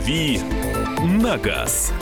«Дави на газ».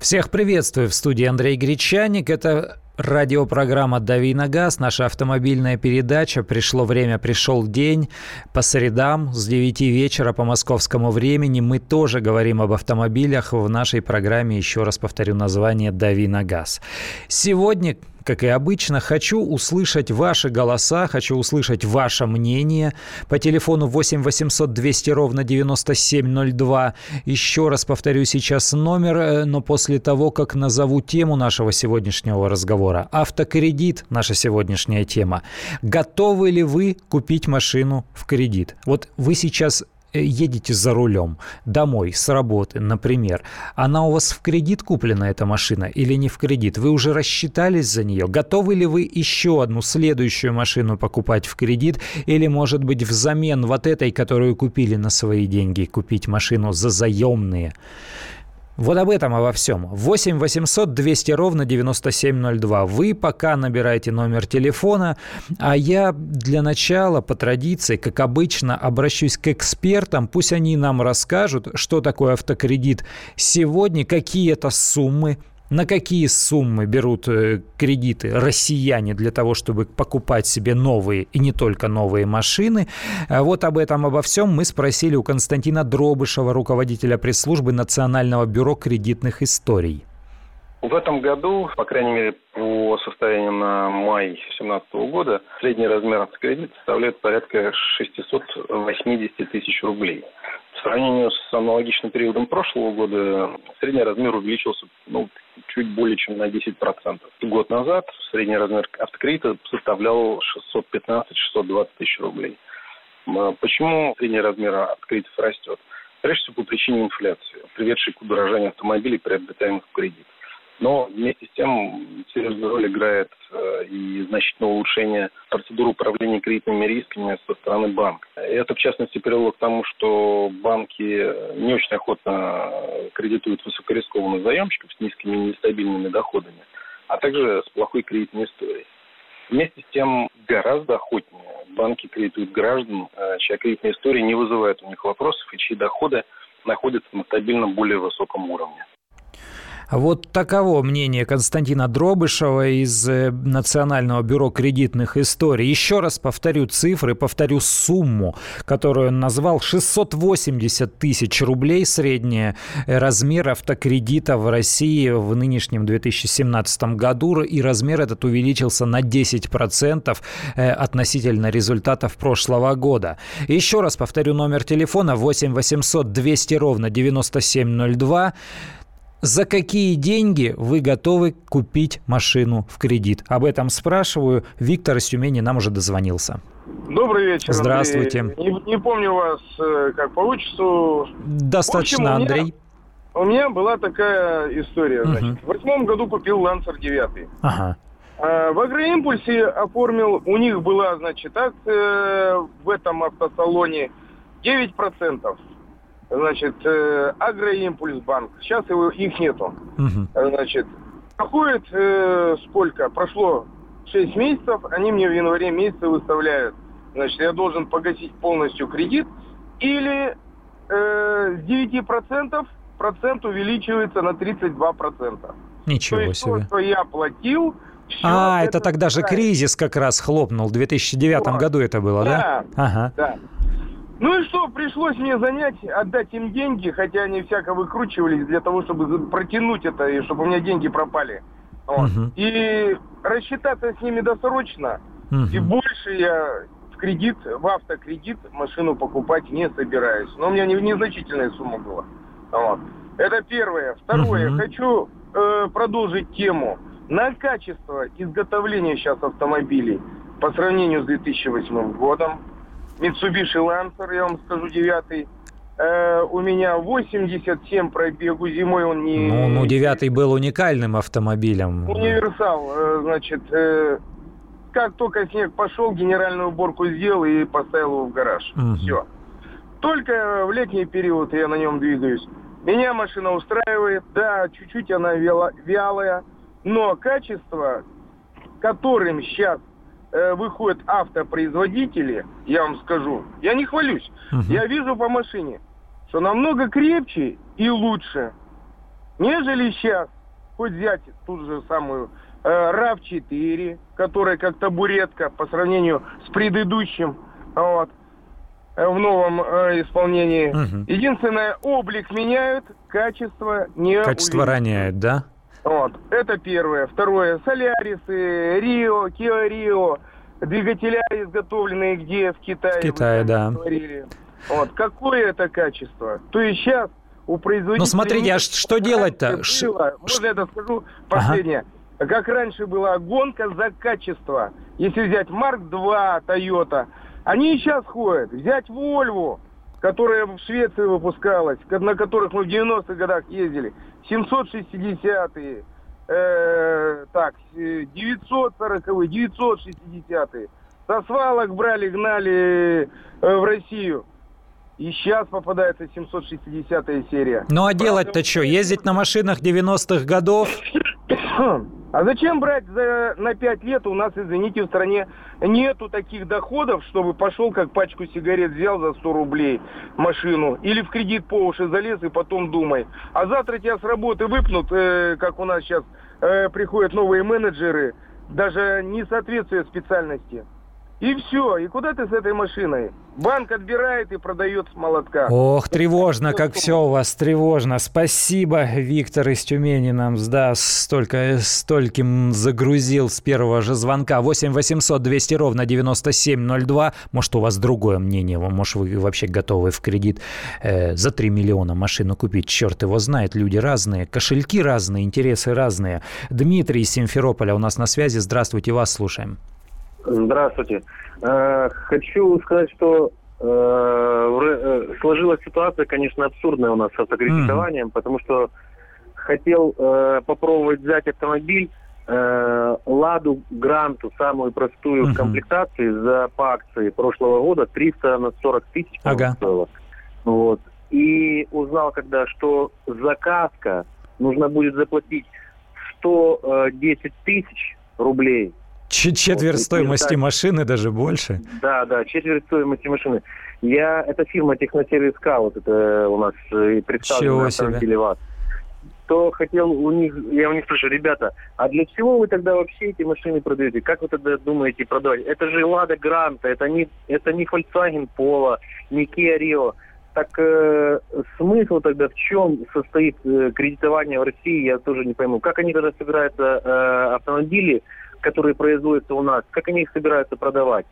Всех приветствую в студии Андрей Гречаник. Это радиопрограмма «Дави на газ», наша автомобильная передача. Пришло время, пришел день. По средам с 9 вечера по московскому времени мы тоже говорим об автомобилях в нашей программе. Еще раз повторю название «Дави на газ». Сегодня как и обычно, хочу услышать ваши голоса, хочу услышать ваше мнение по телефону 8 800 200 ровно 9702. Еще раз повторю сейчас номер, э, но после того, как назову тему нашего сегодняшнего разговора. Автокредит – наша сегодняшняя тема. Готовы ли вы купить машину в кредит? Вот вы сейчас едете за рулем домой с работы, например, она у вас в кредит куплена, эта машина, или не в кредит? Вы уже рассчитались за нее? Готовы ли вы еще одну следующую машину покупать в кредит? Или, может быть, взамен вот этой, которую купили на свои деньги, купить машину за заемные? Вот об этом, обо всем. 8 800 200 ровно 9702. Вы пока набираете номер телефона, а я для начала, по традиции, как обычно, обращусь к экспертам. Пусть они нам расскажут, что такое автокредит сегодня, какие это суммы, на какие суммы берут э, кредиты россияне для того, чтобы покупать себе новые и не только новые машины? А вот об этом, обо всем мы спросили у Константина Дробышева, руководителя пресс-службы Национального бюро кредитных историй. В этом году, по крайней мере, по состоянию на май 2017 года, средний размер автокредита составляет порядка 680 тысяч рублей. В сравнении с аналогичным периодом прошлого года средний размер увеличился ну, чуть более чем на 10%. Год назад средний размер автокредита составлял 615-620 тысяч рублей. Почему средний размер автокредитов растет? Прежде всего по причине инфляции, приведшей к удорожанию автомобилей, приобретаемых в кредит. Но вместе с тем серьезную роль играет э, и значительное улучшение процедуры управления кредитными рисками со стороны банка. Это, в частности, привело к тому, что банки не очень охотно кредитуют высокорискованных заемщиков с низкими и нестабильными доходами, а также с плохой кредитной историей. Вместе с тем гораздо охотнее банки кредитуют граждан, э, чья кредитная история не вызывает у них вопросов и чьи доходы находятся на стабильно более высоком уровне. Вот таково мнение Константина Дробышева из э, Национального бюро кредитных историй. Еще раз повторю цифры, повторю сумму, которую он назвал. 680 тысяч рублей средний размер автокредита в России в нынешнем 2017 году. И размер этот увеличился на 10% э, относительно результатов прошлого года. Еще раз повторю номер телефона 8 800 200 ровно 9702. За какие деньги вы готовы купить машину в кредит? Об этом спрашиваю. Виктор из Тюмени нам уже дозвонился. Добрый вечер. Здравствуйте. Не, не помню вас э, как по отчеству. Достаточно, общем, Андрей. У меня была такая история. Значит. В восьмом году купил Лансер 9. Ага. А, в агроимпульсе оформил, у них была, значит, акция в этом автосалоне 9% значит, э, Агроимпульс банк. Сейчас его, их нету. Угу. Значит, проходит э, сколько? Прошло 6 месяцев, они мне в январе месяце выставляют. Значит, я должен погасить полностью кредит. Или э, с 9% процент увеличивается на 32%. Ничего то есть себе. То, что я платил, все а, это, это тогда же кризис как раз хлопнул. В 2009 вот. году это было, да? Да. Ага. да. Ну и что, пришлось мне занять, отдать им деньги, хотя они всяко выкручивались для того, чтобы протянуть это, и чтобы у меня деньги пропали. Вот. Угу. И рассчитаться с ними досрочно, угу. и больше я в кредит, в автокредит машину покупать не собираюсь. Но у меня незначительная сумма была. Вот. Это первое. Второе, угу. хочу э, продолжить тему. На качество изготовления сейчас автомобилей по сравнению с 2008 годом Mitsubishi Lancer, я вам скажу, девятый. Э, у меня 87 пробегу, зимой он не... Ну, ну, девятый был уникальным автомобилем. Универсал, э, значит, э, как только снег пошел, генеральную уборку сделал и поставил его в гараж. Угу. Все. Только в летний период я на нем двигаюсь. Меня машина устраивает, да, чуть-чуть она вялая, но качество, которым сейчас э, выходят автопроизводители, я вам скажу, я не хвалюсь, угу. я вижу по машине, что намного крепче и лучше, нежели сейчас, хоть взять ту же самую э, RAV4, которая как табуретка по сравнению с предыдущим, вот, э, в новом э, исполнении. Угу. Единственное, облик меняют, качество не Качество роняет, да? Вот, это первое. Второе, Солярисы, Рио, Киа Рио, двигателя изготовленные где? В Китае. В Китае, да. Говорили. Вот, какое это качество? То есть сейчас у производителей... Ну, смотрите, а что делать-то? Можно я это скажу последнее? Ага. Как раньше была гонка за качество. Если взять Марк 2 Toyota, они и сейчас ходят. Взять Volvo, которая в Швеции выпускалась, на которых мы в 90-х годах ездили. 760-е, э, так, 940-е, 960-е. Со свалок брали, гнали э, в Россию. И сейчас попадается 760-я серия. Ну а делать-то что? Ездить на машинах 90-х годов? А зачем брать за, на 5 лет? У нас, извините, в стране нету таких доходов, чтобы пошел как пачку сигарет взял за 100 рублей машину. Или в кредит по уши залез и потом думай. А завтра тебя с работы выпнут, э, как у нас сейчас э, приходят новые менеджеры, даже не соответствуя специальности. И все. И куда ты с этой машиной? Банк отбирает и продает с молотка. Ох, тревожно, как все у вас тревожно. Спасибо, Виктор из Тюмени нам, да, столько, стольким загрузил с первого же звонка. 8 800 200 ровно 9702. Может, у вас другое мнение? Может, вы вообще готовы в кредит э, за 3 миллиона машину купить? Черт его знает, люди разные, кошельки разные, интересы разные. Дмитрий из Симферополя у нас на связи. Здравствуйте, вас слушаем. Здравствуйте. Э, хочу сказать, что э, э, сложилась ситуация, конечно, абсурдная у нас с автокредитованием, mm-hmm. потому что хотел попробовать взять автомобиль Ладу Гранту, самую простую uh-huh. в комплектации, за по акции прошлого года 300 на 40 тысяч ага. стоило. Вот. И узнал, когда, что за каска нужно будет заплатить 110 тысяч рублей Четверть вот, стоимости так, машины, даже больше. Да, да, четверть стоимости машины. Я, это фирма Техносервис вот это у нас э, представлена на автомобиле ВАЗ. То хотел у них, я у них спрашиваю, ребята, а для чего вы тогда вообще эти машины продаете? Как вы тогда думаете продавать? Это же Лада Гранта, это не, это не Volkswagen Polo, не Kia Rio. Так э, смысл тогда в чем состоит э, кредитование в России, я тоже не пойму. Как они тогда собираются э, автомобили которые производятся у нас, как они их собираются продавать.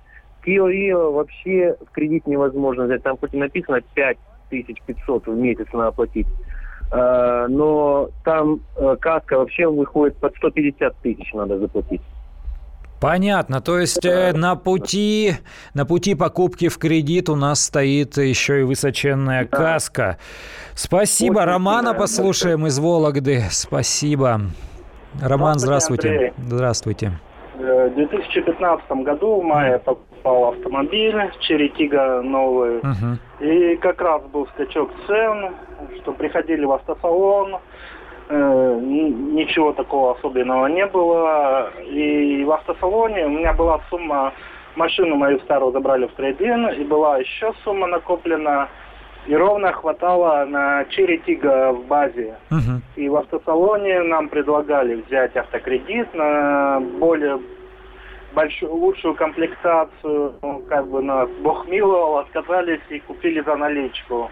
Kia Rio вообще в кредит невозможно взять. Там хоть и написано 5500 в месяц надо оплатить. Uh, но там uh, каска вообще выходит под 150 тысяч надо заплатить. Понятно. То есть э, на пути, на пути покупки в кредит у нас стоит еще и высоченная да. каска. Спасибо. Очень Романа послушаем из Вологды. Спасибо. Роман, здравствуйте. Андрей. Здравствуйте. Э, в 2015 году в мае покупал автомобиль Черетига новый. Угу. И как раз был скачок цен, что приходили в автосалон, э, ничего такого особенного не было. И в автосалоне у меня была сумма, машину мою старую забрали в трейдин, и была еще сумма накоплена и ровно хватало на Черетига в базе. Угу. И в автосалоне нам предлагали взять автокредит на более большую, лучшую комплектацию. Ну, как бы нас Бог миловал, отказались и купили за наличку.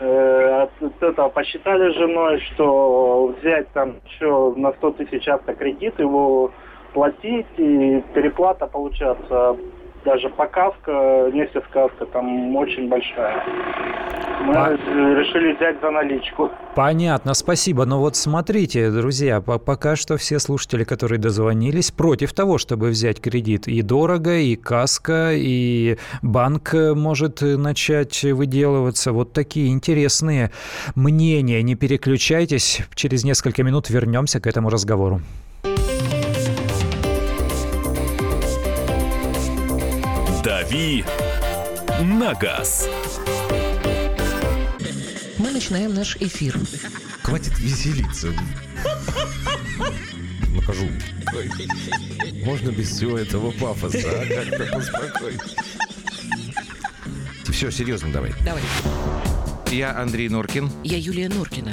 Э, от этого посчитали с женой, что взять там еще на 100 тысяч автокредит, его платить, и переплата получается даже по каска, вместе с каска, там очень большая. Мы По... решили взять за наличку. Понятно, спасибо. Но вот смотрите, друзья, пока что все слушатели, которые дозвонились, против того, чтобы взять кредит. И дорого, и каска, и банк может начать выделываться. Вот такие интересные мнения. Не переключайтесь. Через несколько минут вернемся к этому разговору. «Дави на газ». Мы начинаем наш эфир. Хватит веселиться. покажу. Можно без всего этого пафоса, а? Как-то поспокойнее. Все, серьезно давай. Давай. Я Андрей Норкин. Я Юлия Норкина.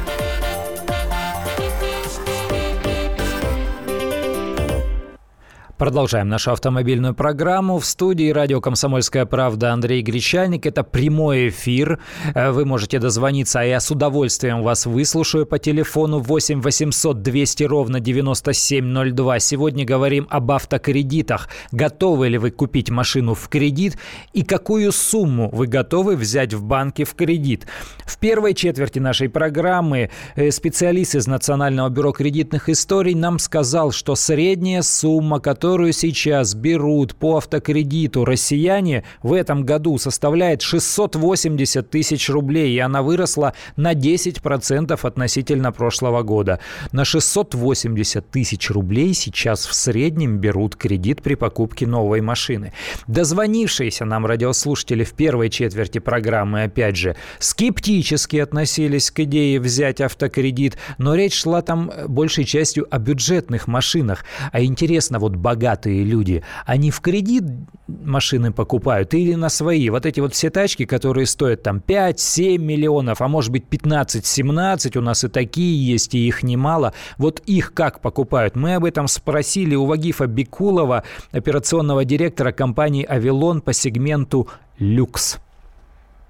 Продолжаем нашу автомобильную программу. В студии радио «Комсомольская правда» Андрей Гречальник. Это прямой эфир. Э, вы можете дозвониться, а я с удовольствием вас выслушаю по телефону 8 800 200 ровно 9702. Сегодня говорим об автокредитах. Готовы ли вы купить машину в кредит и какую сумму вы готовы взять в банке в кредит? В первой четверти нашей программы э, специалист из Национального бюро кредитных историй нам сказал, что средняя сумма, которую которую сейчас берут по автокредиту россияне, в этом году составляет 680 тысяч рублей, и она выросла на 10% относительно прошлого года. На 680 тысяч рублей сейчас в среднем берут кредит при покупке новой машины. Дозвонившиеся нам радиослушатели в первой четверти программы, опять же, скептически относились к идее взять автокредит, но речь шла там большей частью о бюджетных машинах. А интересно, вот богатые богатые люди, они в кредит машины покупают или на свои? Вот эти вот все тачки, которые стоят там 5-7 миллионов, а может быть 15-17, у нас и такие есть, и их немало. Вот их как покупают? Мы об этом спросили у Вагифа Бикулова, операционного директора компании «Авилон» по сегменту «Люкс».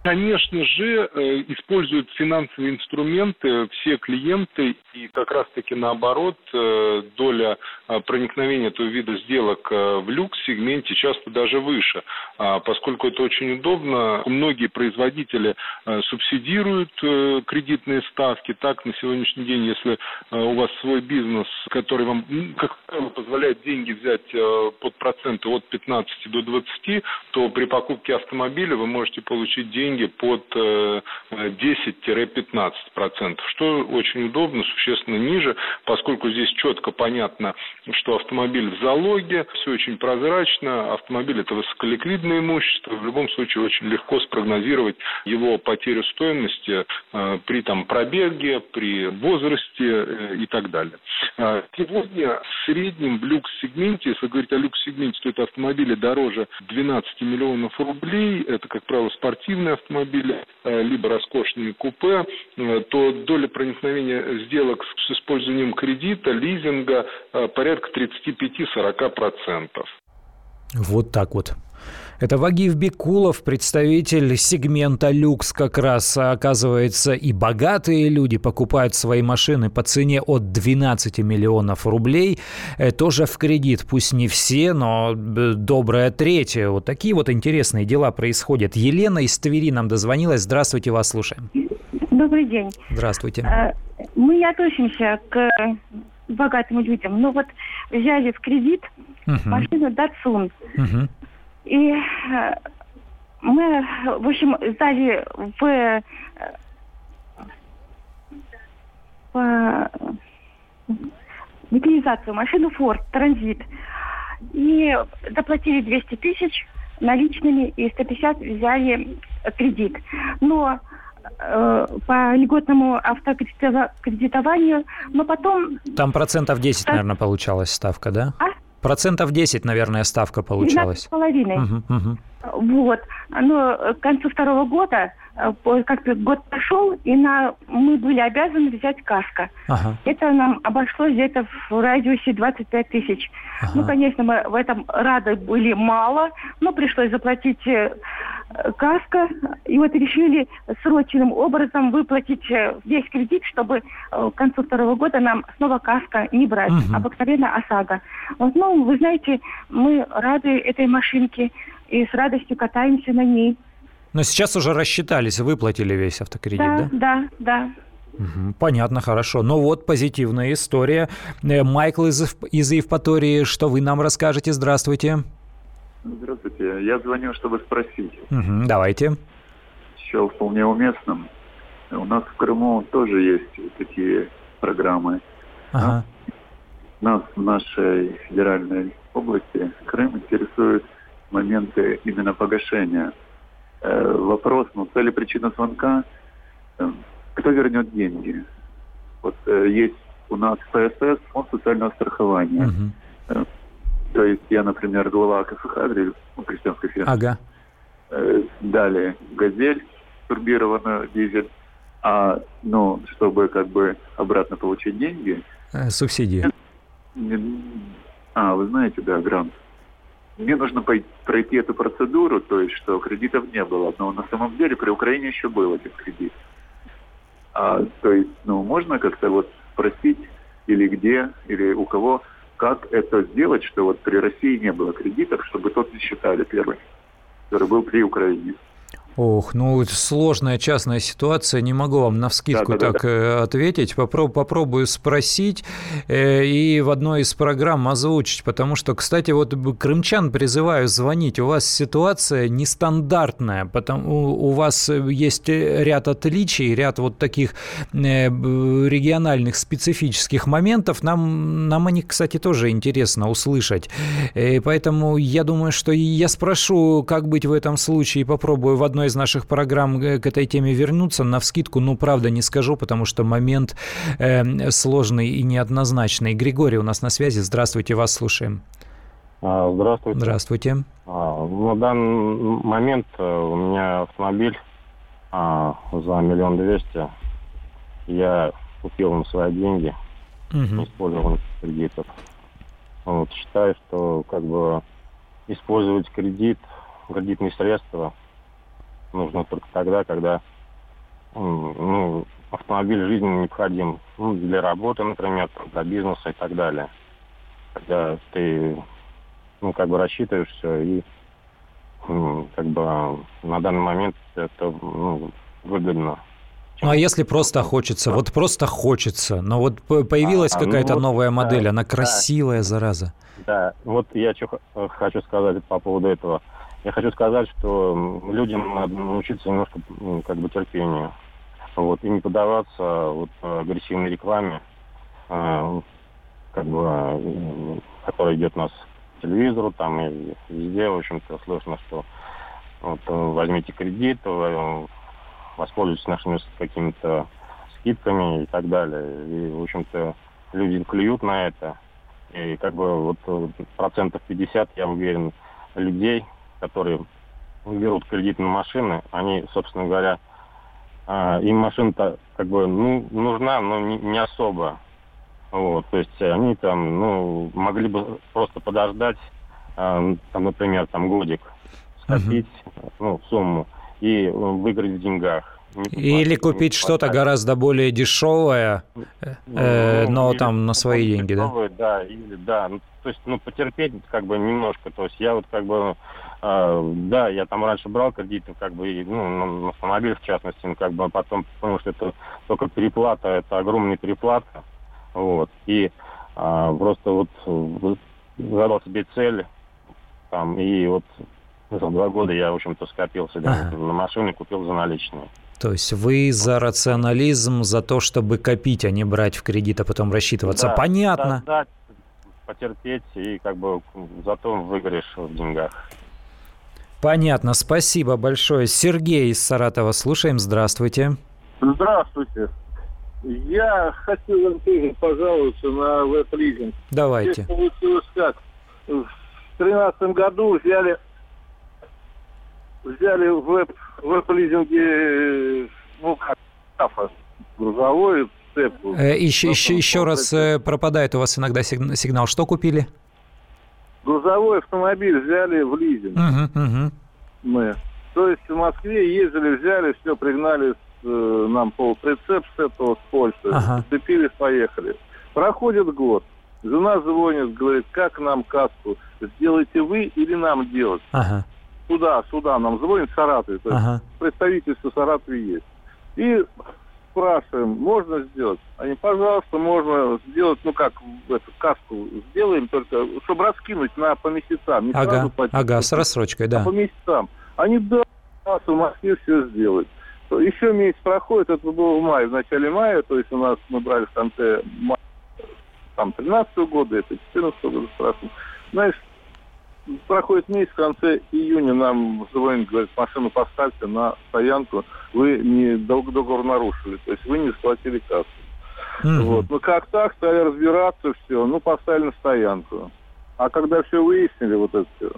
Конечно же, э, используют финансовые инструменты все клиенты, и как раз-таки наоборот, э, доля э, проникновения этого вида сделок в люкс-сегменте часто даже выше, а поскольку это очень удобно. Многие производители субсидируют кредитные ставки. Так, на сегодняшний день, если у вас свой бизнес, который вам, как правило, позволяет деньги взять под проценты от 15 до 20, то при покупке автомобиля вы можете получить деньги деньги под 10-15%, э, что очень удобно, существенно ниже, поскольку здесь четко понятно, что автомобиль в залоге, все очень прозрачно, автомобиль это высоколиквидное имущество, в любом случае очень легко спрогнозировать его потерю стоимости э, при там пробеге, при возрасте э, и так далее. Сегодня в среднем в люкс-сегменте, если говорить о люкс-сегменте, то это автомобили дороже 12 миллионов рублей, это, как правило, спортивные автомобиля, э, либо роскошные купе, э, то доля проникновения сделок с использованием кредита, лизинга э, порядка 35-40%. Вот так вот. Это Вагиев Бекулов, представитель сегмента люкс как раз. Оказывается, и богатые люди покупают свои машины по цене от 12 миллионов рублей. Э, тоже в кредит. Пусть не все, но э, добрая третья. Вот такие вот интересные дела происходят. Елена из Твери нам дозвонилась. Здравствуйте, вас слушаем. Добрый день. Здравствуйте. Э, мы не относимся к богатым людям. Но вот взяли в кредит машину Datsun. uh и э, мы, в общем, сдали в, э, в механизацию машину Ford Транзит. И заплатили 200 тысяч наличными и 150 взяли кредит. Но э, по льготному автокредитованию, но потом... Там процентов 10, так... наверное, получалась ставка, да? А? Процентов 10, наверное, ставка получалась. 12,5. Угу, угу. Вот. Но к концу второго года, э, как-то год прошел, и на, мы были обязаны взять каска. Ага. Это нам обошлось где-то в радиусе 25 тысяч. Ага. Ну, конечно, мы в этом рады были мало, но пришлось заплатить э, каска. И вот решили срочным образом выплатить э, весь кредит, чтобы к концу второго года нам снова каска не брать. Угу. Обыкновенно ОСАГО. Вот, ну, вы знаете, мы рады этой машинке и с радостью катаемся на ней. Но сейчас уже рассчитались, выплатили весь автокредит, да? Да, да, да. Угу, понятно, хорошо. Ну вот позитивная история. Э, Майкл из, из Евпатории, что вы нам расскажете? Здравствуйте. Здравствуйте. Я звоню, чтобы спросить. Угу, давайте. счел вполне уместным. У нас в Крыму тоже есть такие программы. Ага. Нас в нашей федеральной области Крым интересуют моменты именно погашения. Э, вопрос, ну, цель и причина звонка, э, кто вернет деньги? Вот э, есть у нас ПСС, фонд социального страхования. Угу. То есть я, например, глава ну, крестьянской фирмы. Ага. Далее газель турбированную, дизель. А, ну, чтобы как бы обратно получить деньги... Субсидии. А, вы знаете, да, грант. Мне нужно пройти эту процедуру, то есть, что кредитов не было. Но на самом деле при Украине еще был один кредит. А, то есть, ну, можно как-то вот спросить, или где, или у кого, как это сделать, что вот при России не было кредитов, чтобы тот не считали первый, который был при Украине. Ох, ну сложная частная ситуация, не могу вам на вскидку да, да, так да. Э, ответить. Попроб, попробую спросить э, и в одной из программ озвучить, потому что, кстати, вот крымчан призываю звонить. У вас ситуация нестандартная, потому у вас есть ряд отличий, ряд вот таких э, региональных специфических моментов. Нам, нам они, кстати, тоже интересно услышать. Э, поэтому я думаю, что я спрошу, как быть в этом случае, и попробую в одной одной из наших программ э, к этой теме вернуться. На вскидку, ну, правда, не скажу, потому что момент э, сложный и неоднозначный. Григорий у нас на связи. Здравствуйте, вас слушаем. А, здравствуйте. Здравствуйте. А, на данный момент э, у меня автомобиль а, за миллион двести. Я купил на свои деньги, угу. использовал кредитов. Вот, считаю, что как бы использовать кредит, кредитные средства нужно только тогда, когда ну, автомобиль жизненно необходим ну, для работы, например, для бизнеса и так далее. Когда ты, ну, как бы рассчитываешь все и как бы на данный момент это ну, выгодно. Ну а если просто хочется, вот просто хочется, но вот появилась а, какая-то ну, новая модель, да, она красивая, да, зараза. Да, вот я что хочу сказать по поводу этого. Я хочу сказать, что людям надо научиться немножко как бы терпению. Вот, и не поддаваться вот, агрессивной рекламе, а, как бы, которая идет у нас по телевизору, там и везде, в общем-то, слышно, что вот, возьмите кредит, воспользуйтесь нашими какими-то скидками и так далее. И, в общем-то, люди клюют на это. И как бы вот процентов 50, я уверен, людей, которые берут кредит на машины, они, собственно говоря, а, им машина-то как бы ну, нужна, но не, не особо. Вот, то есть они там, ну, могли бы просто подождать, э, там, например, там годик, скопить, uh-huh. ну, сумму и выиграть в деньгах. Или купить что-то гораздо более дешевое, э, ну, но там на свои деньги, дешевое, да? Да, или да. Ну, то есть, ну, потерпеть как бы немножко. То есть я вот как бы а, да, я там раньше брал кредиты, как бы, ну, на автомобиль в частности, ну, как бы, а потом понял, что это только переплата, это огромная переплата, вот, и а, просто вот задал себе цель, там, и вот за два года я, в общем-то, скопил себе ага. на машину купил за наличные. То есть вы за рационализм, за то, чтобы копить, а не брать в кредит, а потом рассчитываться. Да, Понятно. Да, да, потерпеть, и как бы зато выиграешь в деньгах. Понятно, спасибо большое. Сергей из Саратова, слушаем, здравствуйте. Здравствуйте. Я хотел вам тоже пожаловаться на веб-лизинг. Давайте. Здесь получилось как? В тринадцатом году взяли взяли в веб, веб-лизинге ну, как грузовой цепку. Э, еще, еще, еще раз э, пропадает у вас иногда сигнал. Что купили? Грузовой автомобиль взяли в лизинг. Мы. То есть в Москве ездили, взяли, все, пригнали э, нам полуприцеп с этого, с Польши, ага. цепились, поехали. Проходит год. Жена звонит, говорит, как нам каску, сделаете вы или нам делать? Ага. Сюда, сюда нам звонит Саратов, то есть ага. представительство Саратове есть. И спрашиваем, можно сделать? Они, пожалуйста, можно сделать, ну как, эту каску сделаем, только чтобы раскинуть на по месяцам. Не ага, по ага, с рассрочкой, да. А по месяцам. Они, да, в Москве все сделают. еще месяц проходит, это было в мае, в начале мая, то есть у нас мы брали в конце мая, там 13 -го года, это 14 -го года спрашиваем. Знаешь, проходит месяц, в конце июня нам звонит, говорит, машину поставьте на стоянку, вы не договор нарушили, то есть вы не заплатили кассу. Mm-hmm. Вот. Ну как так, стали разбираться, все, ну поставили на стоянку. А когда все выяснили, вот это все,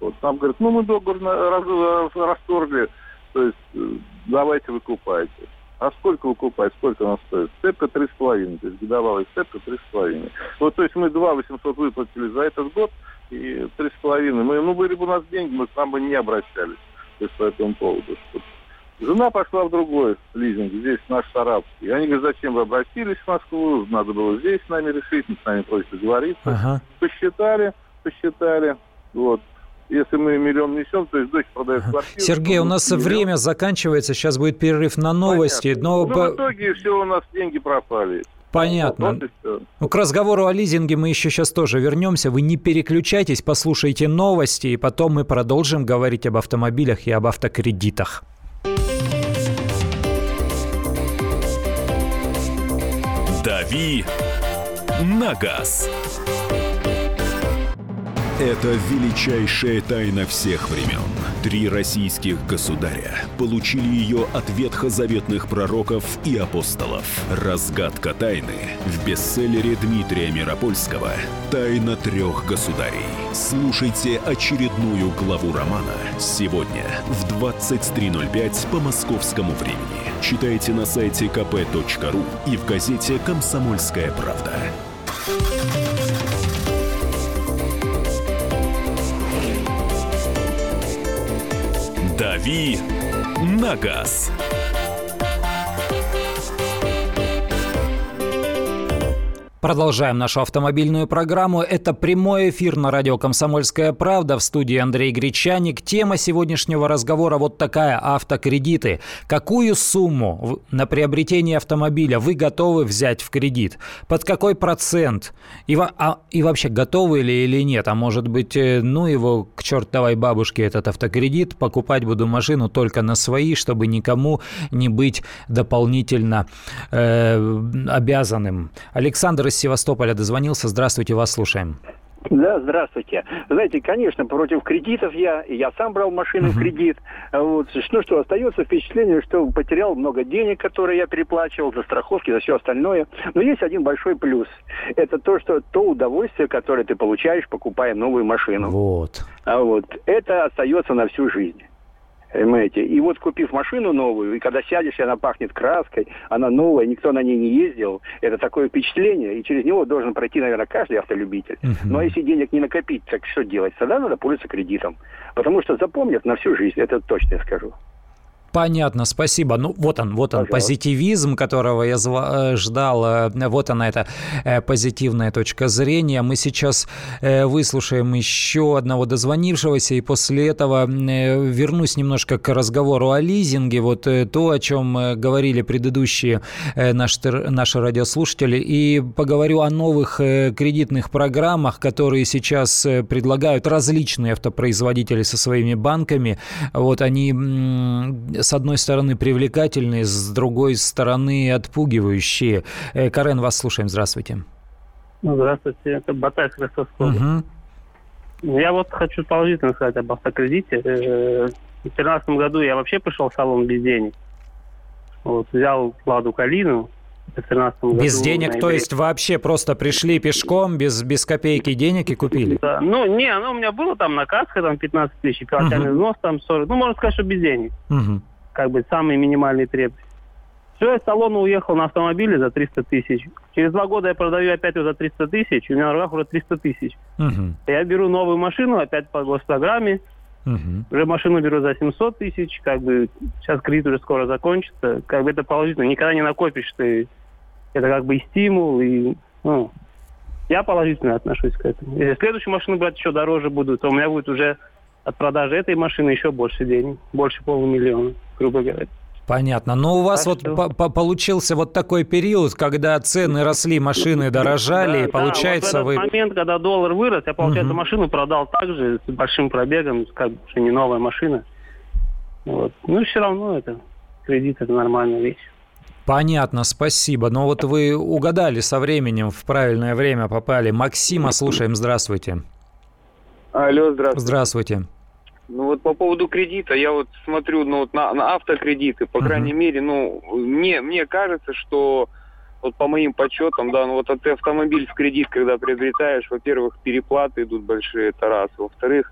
вот нам говорят, ну мы договор раз, расторгли, то есть э, давайте выкупайте. А сколько выкупать, сколько она стоит? Степка 3,5, то есть годовалая степка 3,5. Вот, то есть мы 2 800 выплатили за этот год, и 3,5. Мы, ну, были бы у нас деньги, мы к нам бы не обращались то есть, по этому поводу. Жена пошла в другой лизинг, здесь наш Сарабский. И они говорят, зачем вы обратились в Москву, надо было здесь с нами решить, с нами просят договориться. Ага. Посчитали, посчитали, вот. Если мы миллион несем, то есть дочь продает квартиру. Сергей, у нас миллион. время заканчивается, сейчас будет перерыв на новости. Понятно. Но... Ну, в итоге все у нас деньги пропали. Понятно. Ну, к разговору о лизинге мы еще сейчас тоже вернемся. Вы не переключайтесь, послушайте новости, и потом мы продолжим говорить об автомобилях и об автокредитах. «Дави на газ». Это величайшая тайна всех времен. Три российских государя получили ее от ветхозаветных пророков и апостолов. Разгадка тайны в бестселлере Дмитрия Миропольского «Тайна трех государей». Слушайте очередную главу романа сегодня в 23.05 по московскому времени. Читайте на сайте kp.ru и в газете «Комсомольская правда». «Дави на газ». Продолжаем нашу автомобильную программу. Это прямой эфир на радио «Комсомольская правда». В студии Андрей Гречаник. Тема сегодняшнего разговора вот такая – автокредиты. Какую сумму на приобретение автомобиля вы готовы взять в кредит? Под какой процент? И, а, и вообще, готовы ли или нет? А может быть, э, ну его к чертовой бабушке этот автокредит, покупать буду машину только на свои, чтобы никому не быть дополнительно э, обязанным. Александр из Севастополя дозвонился. Здравствуйте, вас слушаем. Да, здравствуйте. Знаете, конечно, против кредитов я, я сам брал машину в кредит. Вот, ну что, остается впечатление, что потерял много денег, которые я переплачивал за страховки, за все остальное. Но есть один большой плюс. Это то, что то удовольствие, которое ты получаешь, покупая новую машину. Вот. А вот это остается на всю жизнь. Понимаете? И вот купив машину новую, и когда сядешь, и она пахнет краской, она новая, никто на ней не ездил, это такое впечатление, и через него должен пройти, наверное, каждый автолюбитель. Uh-huh. А если денег не накопить, так что делать? Тогда надо пользоваться кредитом. Потому что запомнят на всю жизнь, это точно я скажу. Понятно, спасибо. Ну, вот он, вот он, Пожалуйста. позитивизм, которого я зва- э, ждал. Э, вот она, эта э, позитивная точка зрения. Мы сейчас выслушаем еще одного дозвонившегося, и после этого вернусь немножко к разговору о лизинге. Вот то, о чем говорили предыдущие наши, наши радиослушатели, и поговорю о новых кредитных программах, которые сейчас предлагают различные автопроизводители со своими банками. Вот они с одной стороны привлекательные, с другой стороны отпугивающие. Э, Карен, вас слушаем. Здравствуйте. Ну, здравствуйте, это Батай Христовский. Угу. Я вот хочу положительно сказать об автокредите. Э, в 2013 году я вообще пришел в салон без денег. Вот, взял Ладу Калину, без году, денег, то есть вообще просто пришли пешком, без, без копейки денег и купили? Да. Ну, не, оно у меня было там на каске, там 15 тысяч, первоначальный uh-huh. взнос там 40. Ну, можно сказать, что без денег. Uh-huh. Как бы самые минимальные требования. Все, я салона уехал на автомобиле за 300 тысяч. Через два года я продаю опять его за 300 тысяч, у меня на руках уже 300 тысяч. Uh-huh. Я беру новую машину опять по госпрограмме, Угу. Уже машину беру за 700 тысяч, как бы сейчас кредит уже скоро закончится, как бы это положительно. Никогда не накопишь ты это как бы и стимул, и ну, я положительно отношусь к этому. Если следующую машину брать еще дороже буду, то у меня будет уже от продажи этой машины еще больше денег, больше полумиллиона, грубо говоря. Понятно. Но у вас так вот что... по получился вот такой период, когда цены росли, машины дорожали, да, и получается да, вот в этот вы... момент, когда доллар вырос, я, получается, угу. машину продал также с большим пробегом, как бы не новая машина. Вот. Ну, все равно это кредит – это нормальная вещь. Понятно, спасибо. Но вот вы угадали со временем, в правильное время попали. Максима, слушаем, здравствуйте. Алло, здравствуйте. Здравствуйте. Ну вот по поводу кредита, я вот смотрю ну, вот на, на автокредиты, по uh-huh. крайней мере, ну, мне, мне кажется, что вот по моим подсчетам, да, ну вот ты автомобиль в кредит, когда приобретаешь, во-первых, переплаты идут большие, это раз. Во-вторых,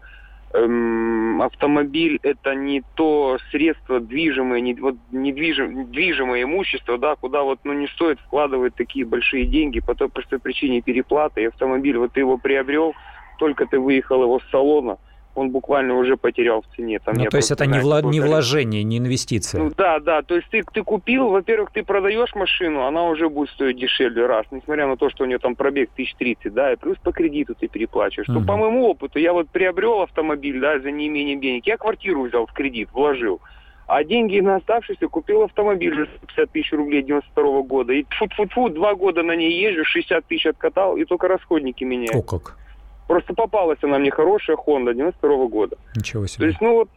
эм, автомобиль это не то средство движимое, не, вот, недвижим, движимое имущество, да, куда вот ну, не стоит вкладывать такие большие деньги по той простой причине переплаты. И автомобиль, вот ты его приобрел, только ты выехал его с салона, он буквально уже потерял в цене. Там ну, то есть это не, вла- не вложение, не инвестиция? Ну, да, да. То есть ты, ты купил, во-первых, ты продаешь машину, она уже будет стоить дешевле раз, несмотря на то, что у нее там пробег 1030, да, и плюс по кредиту ты переплачиваешь. Угу. Ну, по моему опыту, я вот приобрел автомобиль, да, за неимением денег, я квартиру взял в кредит, вложил. А деньги на оставшиеся купил автомобиль за 50 тысяч рублей 92 года. И фу-фу-фу, два года на ней езжу, 60 тысяч откатал, и только расходники меняю. О как. Просто попалась она мне хорошая Honda 92 года. Ничего себе. То есть, ну вот,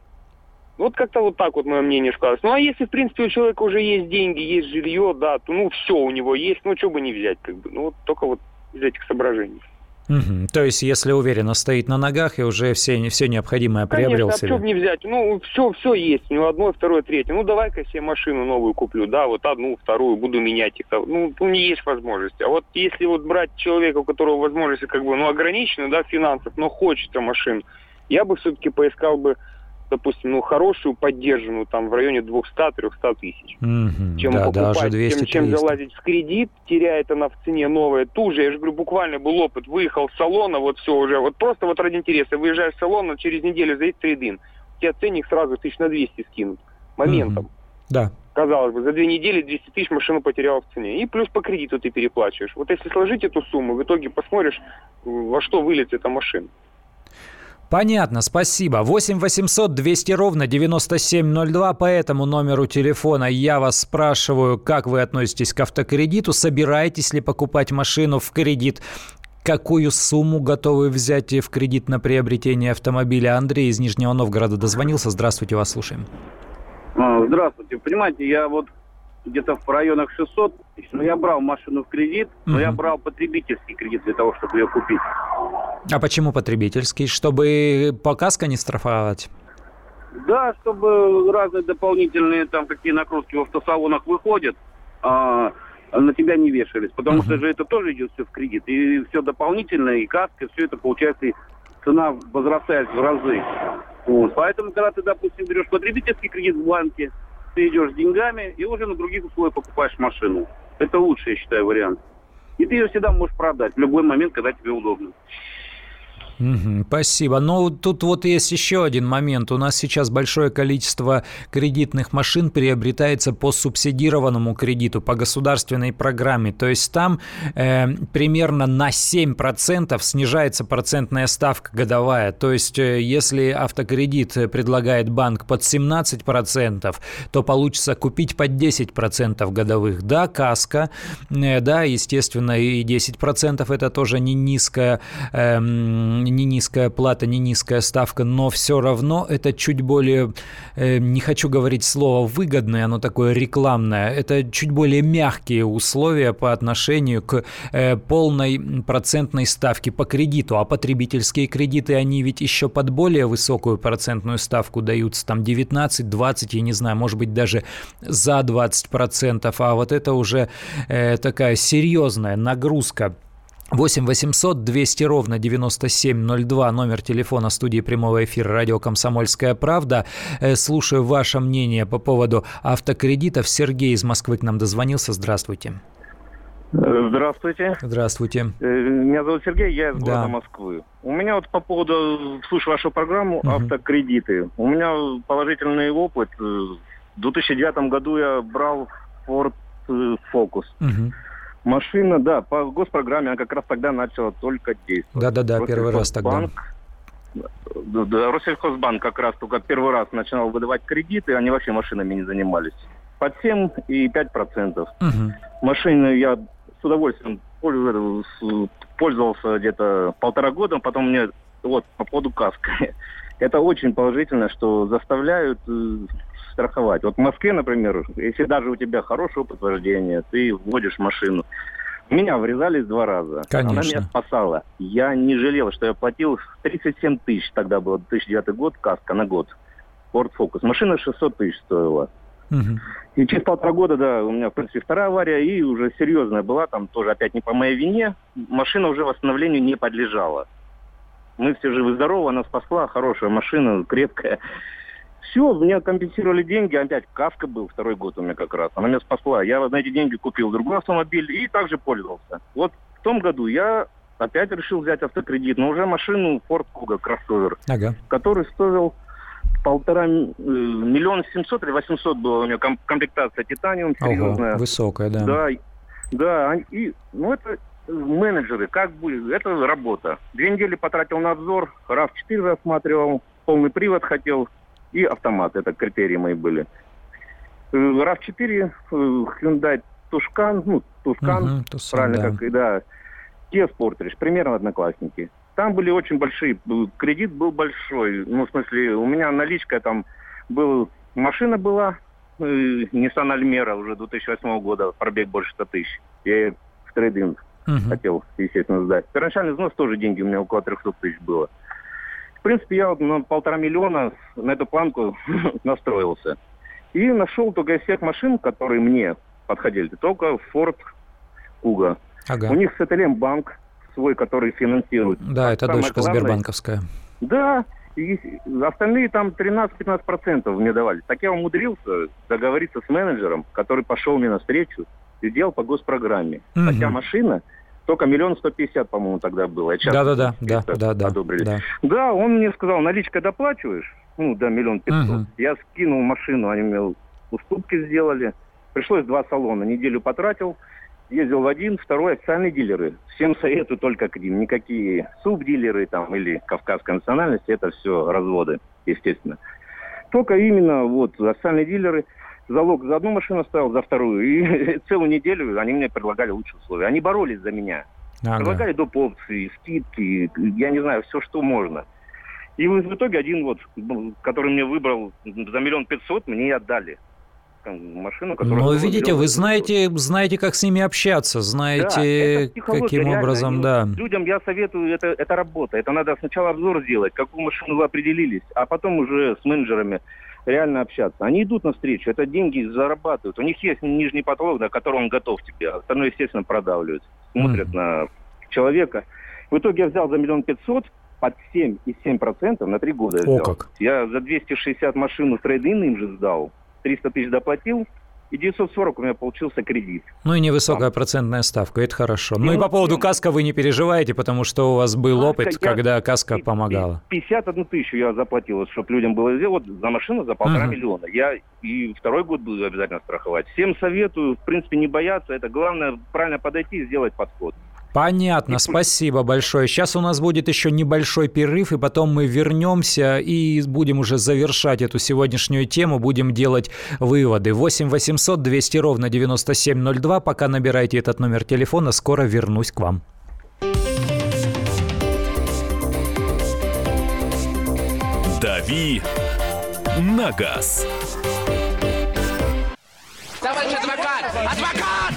вот как-то вот так вот мое мнение складывается. Ну а если, в принципе, у человека уже есть деньги, есть жилье, да, то ну все у него есть, ну что бы не взять, как бы. Ну вот только вот из этих соображений. Угу. То есть, если уверенно стоит на ногах и уже все, все необходимое приобрел Конечно, себе. а не взять? Ну, все, все есть. У него одно, второе, третье. Ну, давай-ка себе машину новую куплю. Да, вот одну, вторую, буду менять их. Ну, ну, не есть возможности. А вот если вот брать человека, у которого возможности как бы, ну, ограничены, да, финансов, но хочется машин, я бы все-таки поискал бы допустим, ну, хорошую, поддержанную, там, в районе 200-300 тысяч. Mm-hmm. Чем да, покупать, чем, чем залазить в кредит, теряет она в цене новая. Ту же, я же говорю, буквально был опыт, выехал с салона, вот все уже, вот просто вот ради интереса, выезжаешь с салона, через неделю заедет трейдин. Тебе ценник сразу тысяч на 200 скинут. Моментом. Mm-hmm. Да. Казалось бы, за две недели 200 тысяч машину потерял в цене. И плюс по кредиту ты переплачиваешь. Вот если сложить эту сумму, в итоге посмотришь, во что выльется эта машина. Понятно, спасибо. 8 800 200 ровно 9702. По этому номеру телефона я вас спрашиваю, как вы относитесь к автокредиту, собираетесь ли покупать машину в кредит, какую сумму готовы взять в кредит на приобретение автомобиля. Андрей из Нижнего Новгорода дозвонился. Здравствуйте, вас слушаем. А, здравствуйте. Понимаете, я вот где-то в районах 600 тысяч. Но я брал машину в кредит, но угу. я брал потребительский кредит для того, чтобы ее купить. А почему потребительский? Чтобы по каско не штрафовать? Да, чтобы разные дополнительные там какие накрутки в автосалонах выходят, а на тебя не вешались. Потому uh что же это тоже идет все в кредит. И все дополнительное, и каска, все это получается, и цена возрастает в разы. Вот. Поэтому, когда ты, допустим, берешь потребительский кредит в банке, ты идешь с деньгами и уже на других условиях покупаешь машину. Это лучший, я считаю, вариант. И ты ее всегда можешь продать в любой момент, когда тебе удобно. Угу, спасибо. Но тут вот есть еще один момент. У нас сейчас большое количество кредитных машин приобретается по субсидированному кредиту, по государственной программе. То есть там э, примерно на 7% снижается процентная ставка годовая. То есть э, если автокредит предлагает банк под 17%, то получится купить под 10% годовых. Да, каска, э, да, естественно, и 10% это тоже не низкая э, не низкая плата, не низкая ставка, но все равно это чуть более, э, не хочу говорить слово выгодное, оно такое рекламное, это чуть более мягкие условия по отношению к э, полной процентной ставке по кредиту, а потребительские кредиты, они ведь еще под более высокую процентную ставку даются, там 19, 20, я не знаю, может быть даже за 20%, а вот это уже э, такая серьезная нагрузка 8 800 200 ровно 9702, номер телефона студии прямого эфира радио «Комсомольская правда». Э, слушаю ваше мнение по поводу автокредитов. Сергей из Москвы к нам дозвонился. Здравствуйте. Здравствуйте. Здравствуйте. Э, меня зовут Сергей, я из да. города Москвы. У меня вот по поводу, слушаю вашу программу угу. «Автокредиты». У меня положительный опыт. В 2009 году я брал Ford Focus. Угу. Машина, да, по госпрограмме она как раз тогда начала только действовать. Да-да-да, первый раз тогда. Да, Россельхозбанк как раз только первый раз начинал выдавать кредиты, они вообще машинами не занимались. Под 7 и 5 процентов. Угу. Машины я с удовольствием пользовался где-то полтора года, потом мне вот по поводу каска. Это очень положительно, что заставляют э, страховать. Вот в Москве, например, если даже у тебя хороший опыт вождения, ты вводишь машину, меня врезались два раза. Конечно. Она меня спасала. Я не жалел, что я платил 37 тысяч, тогда был 2009 год, каска на год. Ford Focus. Машина 600 тысяч стоила. Угу. И через полтора года, да, у меня, в принципе, вторая авария, и уже серьезная была, там тоже опять не по моей вине. Машина уже восстановлению не подлежала. Мы все живы-здоровы, она спасла, хорошая машина, крепкая. Все, мне компенсировали деньги, опять каска был второй год у меня как раз. Она меня спасла. Я на эти деньги купил другой автомобиль и также пользовался. Вот в том году я опять решил взять автокредит, но уже машину Ford Kuga кроссовер, ага. который стоил полтора э, миллиона семьсот или восемьсот было у меня комплектация титаниум серьезная. Ого, высокая, да. Да, да, и ну это менеджеры, как бы, это работа. Две недели потратил на обзор, RAV4 рассматривал, полный привод хотел, и автомат, это критерии мои были. Э, RAV4, э, Hyundai Тушкан, ну, Тушкан, угу, Тусан, правильно, да. как да, Kia Sportage, примерно одноклассники. Там были очень большие, кредит был большой, ну, в смысле, у меня наличка там был, машина была, э, Nissan Almera уже 2008 года, пробег больше 100 тысяч. Я в трейдинг угу. хотел, естественно, сдать. Первоначальный взнос тоже деньги у меня около 300 тысяч было. В принципе, я вот на полтора миллиона на эту планку настроился. И нашел только из всех машин, которые мне подходили, только Ford Kuga. Ага. У них с банк свой, который финансирует. Да, это Самое дочка главное, Сбербанковская. Да, и остальные там 13-15% мне давали. Так я умудрился договориться с менеджером, который пошел мне навстречу и делал по госпрограмме. Угу. Хотя машина только миллион сто пятьдесят, по-моему, тогда было. Да, да, да, да, да, да, одобрили. Да. да, он мне сказал, наличка доплачиваешь, ну, да, миллион пятьсот. Угу. Я скинул машину, они мне уступки сделали. Пришлось два салона, неделю потратил. Ездил в один, второй официальные дилеры. Всем советую только к ним. Никакие субдилеры там или кавказской национальности, это все разводы, естественно. Только именно вот официальные дилеры – залог за одну машину ставил, за вторую. И целую неделю они мне предлагали лучшие условия. Они боролись за меня. Ага. Предлагали доп. опции, скидки, я не знаю, все, что можно. И в итоге один вот, который мне выбрал за миллион пятьсот, мне и отдали машину, которая... Ну, видите, вы знаете, знаете, как с ними общаться, знаете, да, каким реально. образом, да. Людям я советую, это, это работа. Это надо сначала обзор сделать, какую машину вы определились, а потом уже с менеджерами реально общаться. Они идут навстречу, это деньги зарабатывают. У них есть нижний потолок, до которого он готов тебе. Остальное, естественно, продавливают. Смотрят на человека. В итоге я взял за миллион пятьсот под 7,7% на три года. Я, О, как. я за 260 машин в трейдин им же сдал. 300 тысяч доплатил, и 940 у меня получился кредит. Ну и невысокая Там. процентная ставка, это хорошо. Ну, ну и по поводу каска вы не переживаете, потому что у вас был каска, опыт, я, когда каска и, помогала. 51 тысячу я заплатил, чтобы людям было сделать вот за машину за полтора угу. миллиона. Я и второй год буду обязательно страховать. Всем советую, в принципе, не бояться. Это главное правильно подойти и сделать подход. Понятно, спасибо большое. Сейчас у нас будет еще небольшой перерыв, и потом мы вернемся и будем уже завершать эту сегодняшнюю тему, будем делать выводы. 8 800 200 ровно 9702. Пока набирайте этот номер телефона, скоро вернусь к вам. «Дави на газ». Товарищ адвокат! Адвокат!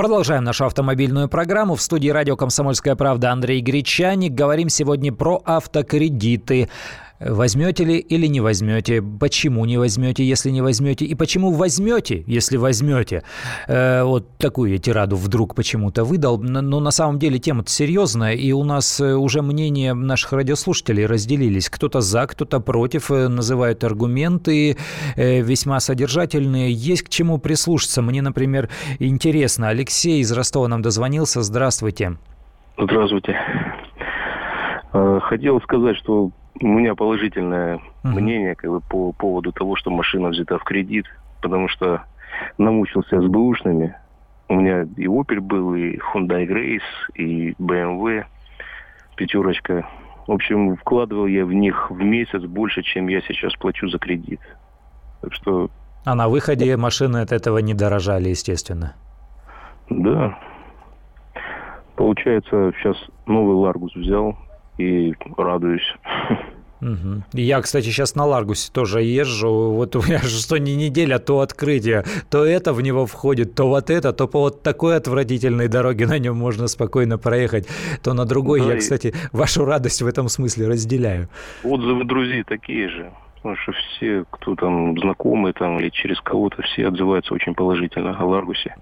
Продолжаем нашу автомобильную программу. В студии радио «Комсомольская правда» Андрей Гречаник. Говорим сегодня про автокредиты. Возьмете ли или не возьмете? Почему не возьмете, если не возьмете? И почему возьмете, если возьмете? Э, вот такую я тираду вдруг почему-то выдал. Но на самом деле тема-то серьезная, и у нас э, уже мнения наших радиослушателей разделились. Кто-то за, кто-то против, э, называют аргументы э, весьма содержательные. Есть к чему прислушаться. Мне, например, интересно. Алексей из Ростова нам дозвонился. Здравствуйте. Здравствуйте. Э, хотел сказать, что у меня положительное uh-huh. мнение как бы, по поводу того, что машина взята в кредит, потому что намучился с бэушными. У меня и Opel был, и Hyundai Grace, и BMW пятерочка. В общем, вкладывал я в них в месяц больше, чем я сейчас плачу за кредит. Так что... А на выходе машины от этого не дорожали, естественно. Да. Получается, сейчас новый Ларгус взял и радуюсь. Угу. Я, кстати, сейчас на Ларгусе тоже езжу. Вот у меня что не неделя, то открытие, то это в него входит, то вот это, то по вот такой отвратительной дороге на нем можно спокойно проехать, то на другой. Да, Я, кстати, вашу радость в этом смысле разделяю. Отзывы друзей такие же. Потому что все, кто там знакомый там или через кого-то, все отзываются очень положительно о Ларгусе.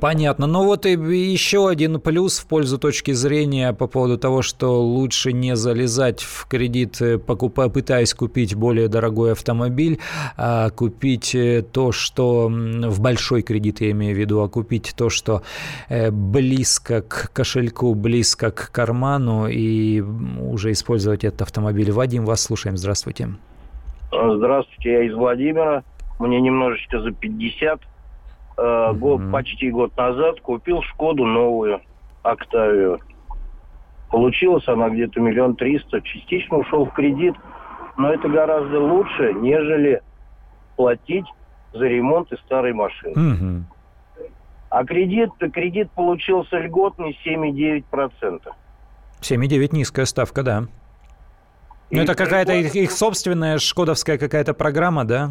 Понятно. Но вот и еще один плюс в пользу точки зрения по поводу того, что лучше не залезать в кредит, э, покупая, пытаясь купить более дорогой автомобиль, а купить э, то, что в большой кредит, я имею в виду, а купить то, что э, близко к кошельку, близко к карману и уже использовать этот автомобиль. Вадим, вас слушаем. Здравствуйте. Здравствуйте, я из Владимира. Мне немножечко за 50 э, год, почти год назад купил Шкоду новую, Октавию. Получилось она где-то миллион триста. Частично ушел в кредит, но это гораздо лучше, нежели платить за ремонт из старой машины. Угу. А кредит, кредит получился льготный 7,9%. 7,9 низкая ставка, да. Ну, это какая-то их, их собственная шкодовская какая-то программа, да?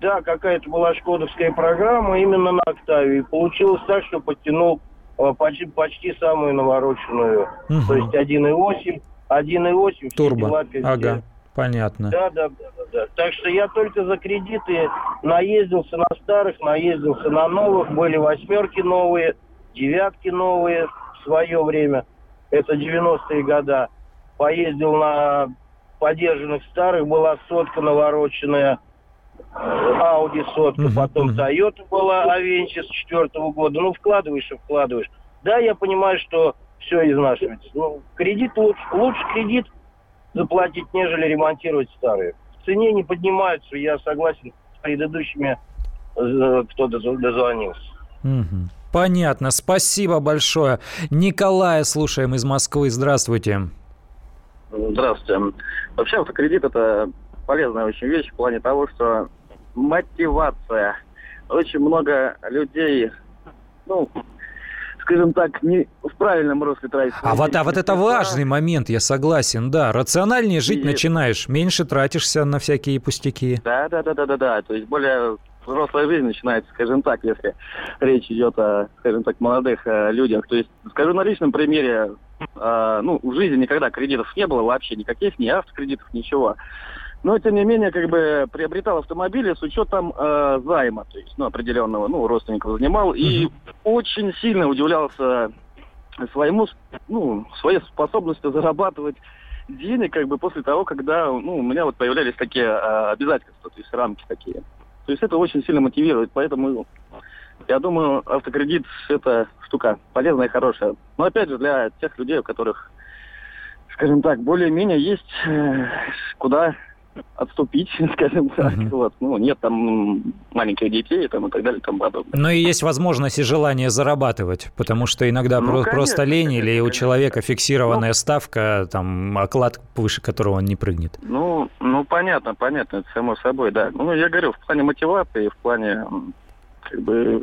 Да, какая-то была шкодовская программа именно на Октаве. И получилось так, что подтянул э, почти, почти самую навороченную. Угу. То есть 1.8, 1.8. Турбо, ага, понятно. Да, да, да, да. Так что я только за кредиты наездился на старых, наездился на новых. Были восьмерки новые, девятки новые в свое время. Это 90-е года. Поездил на подержанных старых, была сотка навороченная – Audi сотка, uh-huh, потом uh-huh. Toyota была Avensis четвертого года. Ну, вкладываешь и вкладываешь. Да, я понимаю, что все изнашивается. Ну, кредит лучше, лучше кредит заплатить, нежели ремонтировать старые. В цене не поднимаются, я согласен с предыдущими, э, кто дозвонился. Угу. Понятно, спасибо большое. Николая слушаем из Москвы. Здравствуйте. Здравствуйте. Вообще автокредит это полезная очень вещь в плане того, что мотивация. Очень много людей, ну, скажем так, не в правильном русле тратить. А вот, а вот это важный момент, я согласен, да. Рациональнее жить и... начинаешь, меньше тратишься на всякие пустяки. Да, да, да, да, да, да. То есть более взрослая жизнь начинается, скажем так, если речь идет о, скажем так, молодых э, людях. То есть, скажу на личном примере, э, ну, в жизни никогда кредитов не было вообще никаких, ни автокредитов, ничего но тем не менее как бы приобретал автомобили с учетом э, займа, то есть ну, определенного, ну, родственников занимал, и очень сильно удивлялся своему, ну, своей способности зарабатывать денег, как бы после того, когда, ну, у меня вот появлялись такие э, обязательства, то есть рамки такие. То есть это очень сильно мотивирует, поэтому я думаю, автокредит это штука полезная и хорошая. Но опять же, для тех людей, у которых, скажем так, более-менее есть э, куда отступить, скажем так. Uh-huh. Вот. Ну, нет там маленьких детей там, и так далее, там подобное. Но и есть возможность и желание зарабатывать, потому что иногда ну, про- конечно, просто лень или конечно, у человека фиксированная ну, ставка, там, оклад, выше которого он не прыгнет. Ну, ну, понятно, понятно, это само собой, да. Ну, я говорю, в плане мотивации, в плане, как бы,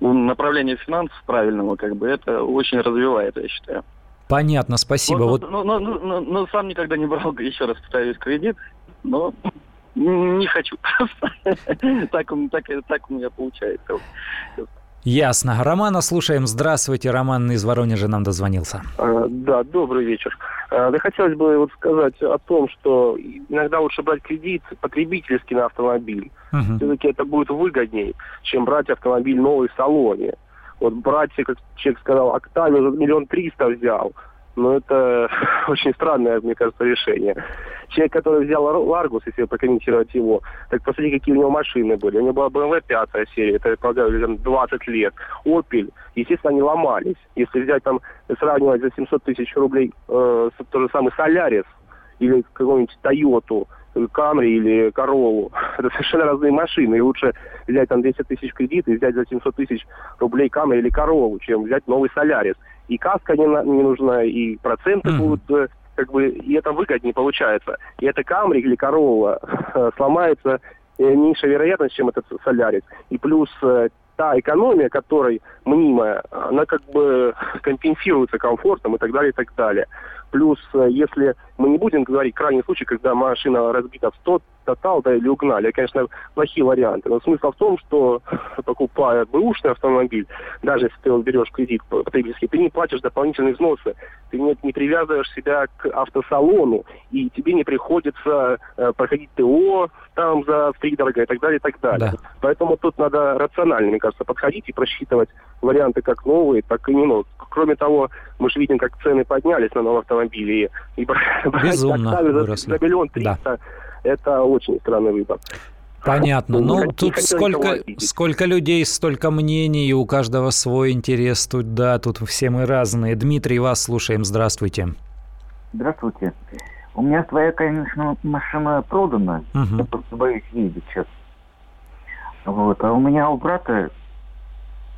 направления финансов правильного, как бы, это очень развивает, я считаю. Понятно, спасибо. Ну, вот... ну, ну, ну, ну, ну, сам никогда не брал, еще раз повторюсь, кредит, но не хочу. так, так, так у меня получается. Ясно. Романа слушаем. Здравствуйте. Роман из Воронежа нам дозвонился. А, да, добрый вечер. А, да хотелось бы вот сказать о том, что иногда лучше брать кредит потребительский на автомобиль. Угу. Все-таки это будет выгоднее, чем брать автомобиль новый в салоне. Вот братья, как человек сказал, Октавию за миллион триста взял. Но это очень странное, мне кажется, решение. Человек, который взял Ларгус, если прокомментировать его, так посмотри, какие у него машины были. У него была BMW 5 серия, это, полагаю, 20 лет. Opel, естественно, они ломались. Если взять там, сравнивать за 700 тысяч рублей э, тот же самый Солярис или какую-нибудь Тойоту, Камри или Корову. Это совершенно разные машины. И лучше взять там 200 тысяч кредит и взять за 700 тысяч рублей Камри или Корову, чем взять новый Солярис. И каска не, не нужна, и проценты mm-hmm. будут э, как бы, и это выгоднее получается. И эта Камри или Корова э, сломается э, меньше вероятность, чем этот Солярис. И плюс та экономия, которой мнимая, она как бы компенсируется комфортом и так далее, и так далее. Плюс, если мы не будем говорить крайний случай, когда машина разбита в 100 тотал, да, или угнали. Конечно, плохие варианты. Но смысл в том, что покупая бэушный автомобиль, даже если ты берешь кредит потребительский, ты не платишь дополнительные взносы. Ты не, не привязываешь себя к автосалону, и тебе не приходится э, проходить ТО там за дорого и так далее, и так далее. Да. Поэтому тут надо рационально, мне кажется, подходить и просчитывать варианты как новые, так и не новые. Кроме того, мы же видим, как цены поднялись на новые автомобили. И, Безумно за, за миллион триста да это очень странный выбор. Понятно. Ну, ну тут сколько, сколько людей, столько мнений, у каждого свой интерес. Тут, да, тут все мы разные. Дмитрий, вас слушаем. Здравствуйте. Здравствуйте. У меня твоя, конечно, машина продана. Угу. Я просто боюсь ездить сейчас. Вот. А у меня у брата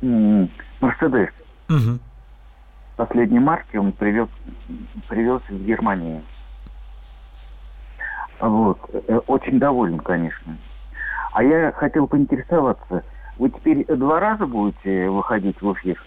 Мерседес. Угу. Последней марки он привез, привез из Германии. Вот. Э, очень доволен, конечно. А я хотел поинтересоваться, вы теперь два раза будете выходить в эфир?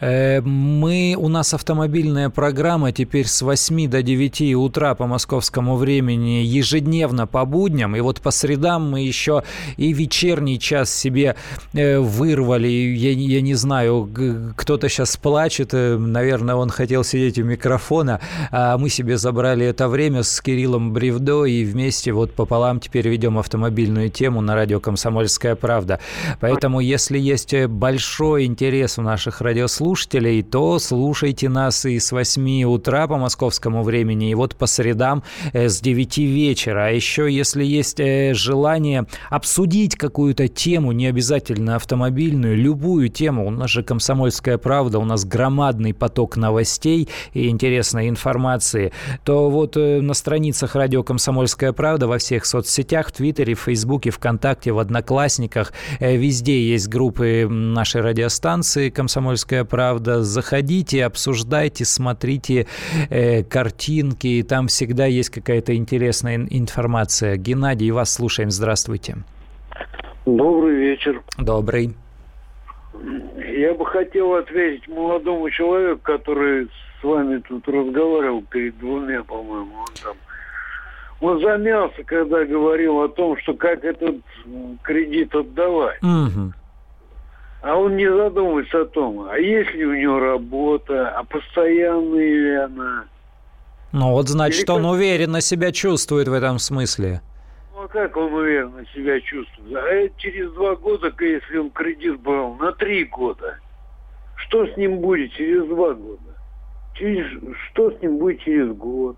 Э, мы, у нас автомобильная программа теперь с 8 до 9 утра по московскому времени ежедневно по будням. И вот по средам мы еще и вечерний час себе э, вырвали. Я, я не знаю, кто-то сейчас плачет. Э, наверное, он хотел сидеть у микрофона. А мы себе забрали это время с Кириллом Бревдо и вместе вот пополам теперь ведем автомобильную тему на радио «Комсомольская правда». Поэтому, если есть большой интерес у наших радиослушателей, слушателей, то слушайте нас и с 8 утра по московскому времени, и вот по средам э, с 9 вечера. А еще, если есть э, желание обсудить какую-то тему, не обязательно автомобильную, любую тему, у нас же «Комсомольская правда», у нас громадный поток новостей и интересной информации, то вот э, на страницах радио «Комсомольская правда» во всех соцсетях, в Твиттере, в Фейсбуке, ВКонтакте, в Одноклассниках, везде есть группы нашей радиостанции «Комсомольская правда. Заходите, обсуждайте, смотрите э, картинки, и там всегда есть какая-то интересная информация. Геннадий, вас слушаем. Здравствуйте. Добрый вечер. Добрый. Я бы хотел ответить молодому человеку, который с вами тут разговаривал перед двумя, по-моему, он там он замялся, когда говорил о том, что как этот кредит отдавать. Угу а он не задумывается о том, а есть ли у него работа, а постоянная ли она. Ну вот значит, Или он как... уверенно себя чувствует в этом смысле. Ну а как он уверенно себя чувствует? А через два года, если он кредит брал на три года, что с ним будет через два года? Через, что с ним будет через год?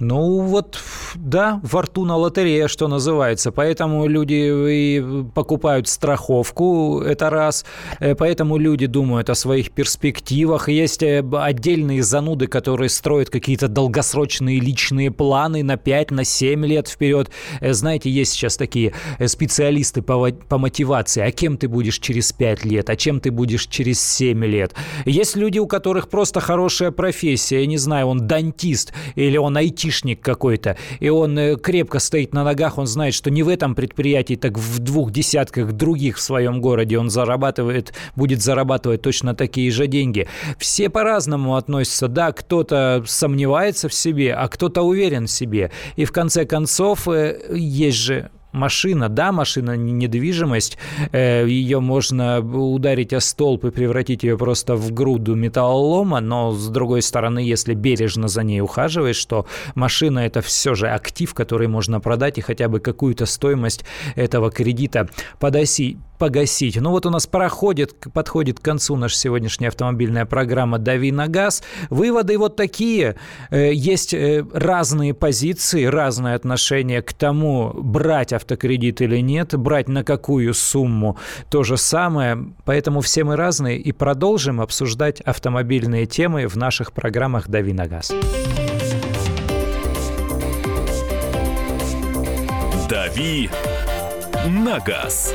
Ну вот, да, фортуна лотерея, что называется. Поэтому люди и покупают страховку, это раз. Э, поэтому люди думают о своих перспективах. Есть э, отдельные зануды, которые строят какие-то долгосрочные личные планы на 5, на 7 лет вперед. Э, знаете, есть сейчас такие специалисты по, по мотивации. А кем ты будешь через 5 лет? А чем ты будешь через 7 лет? Есть люди, у которых просто хорошая профессия. Я не знаю, он дантист или он IT айтишник какой-то, и он э, крепко стоит на ногах, он знает, что не в этом предприятии, так в двух десятках других в своем городе он зарабатывает, будет зарабатывать точно такие же деньги. Все по-разному относятся. Да, кто-то сомневается в себе, а кто-то уверен в себе. И в конце концов э, есть же машина, да, машина недвижимость, э, ее можно ударить о столб и превратить ее просто в груду металлолома, но с другой стороны, если бережно за ней ухаживаешь, что машина это все же актив, который можно продать и хотя бы какую-то стоимость этого кредита подоси, погасить. Ну вот у нас проходит, подходит к концу наша сегодняшняя автомобильная программа «Дави на газ». Выводы вот такие. Э, есть э, разные позиции, разное отношение к тому, брать автокредит или нет, брать на какую сумму то же самое. Поэтому все мы разные и продолжим обсуждать автомобильные темы в наших программах «Дави на газ». «Дави на газ».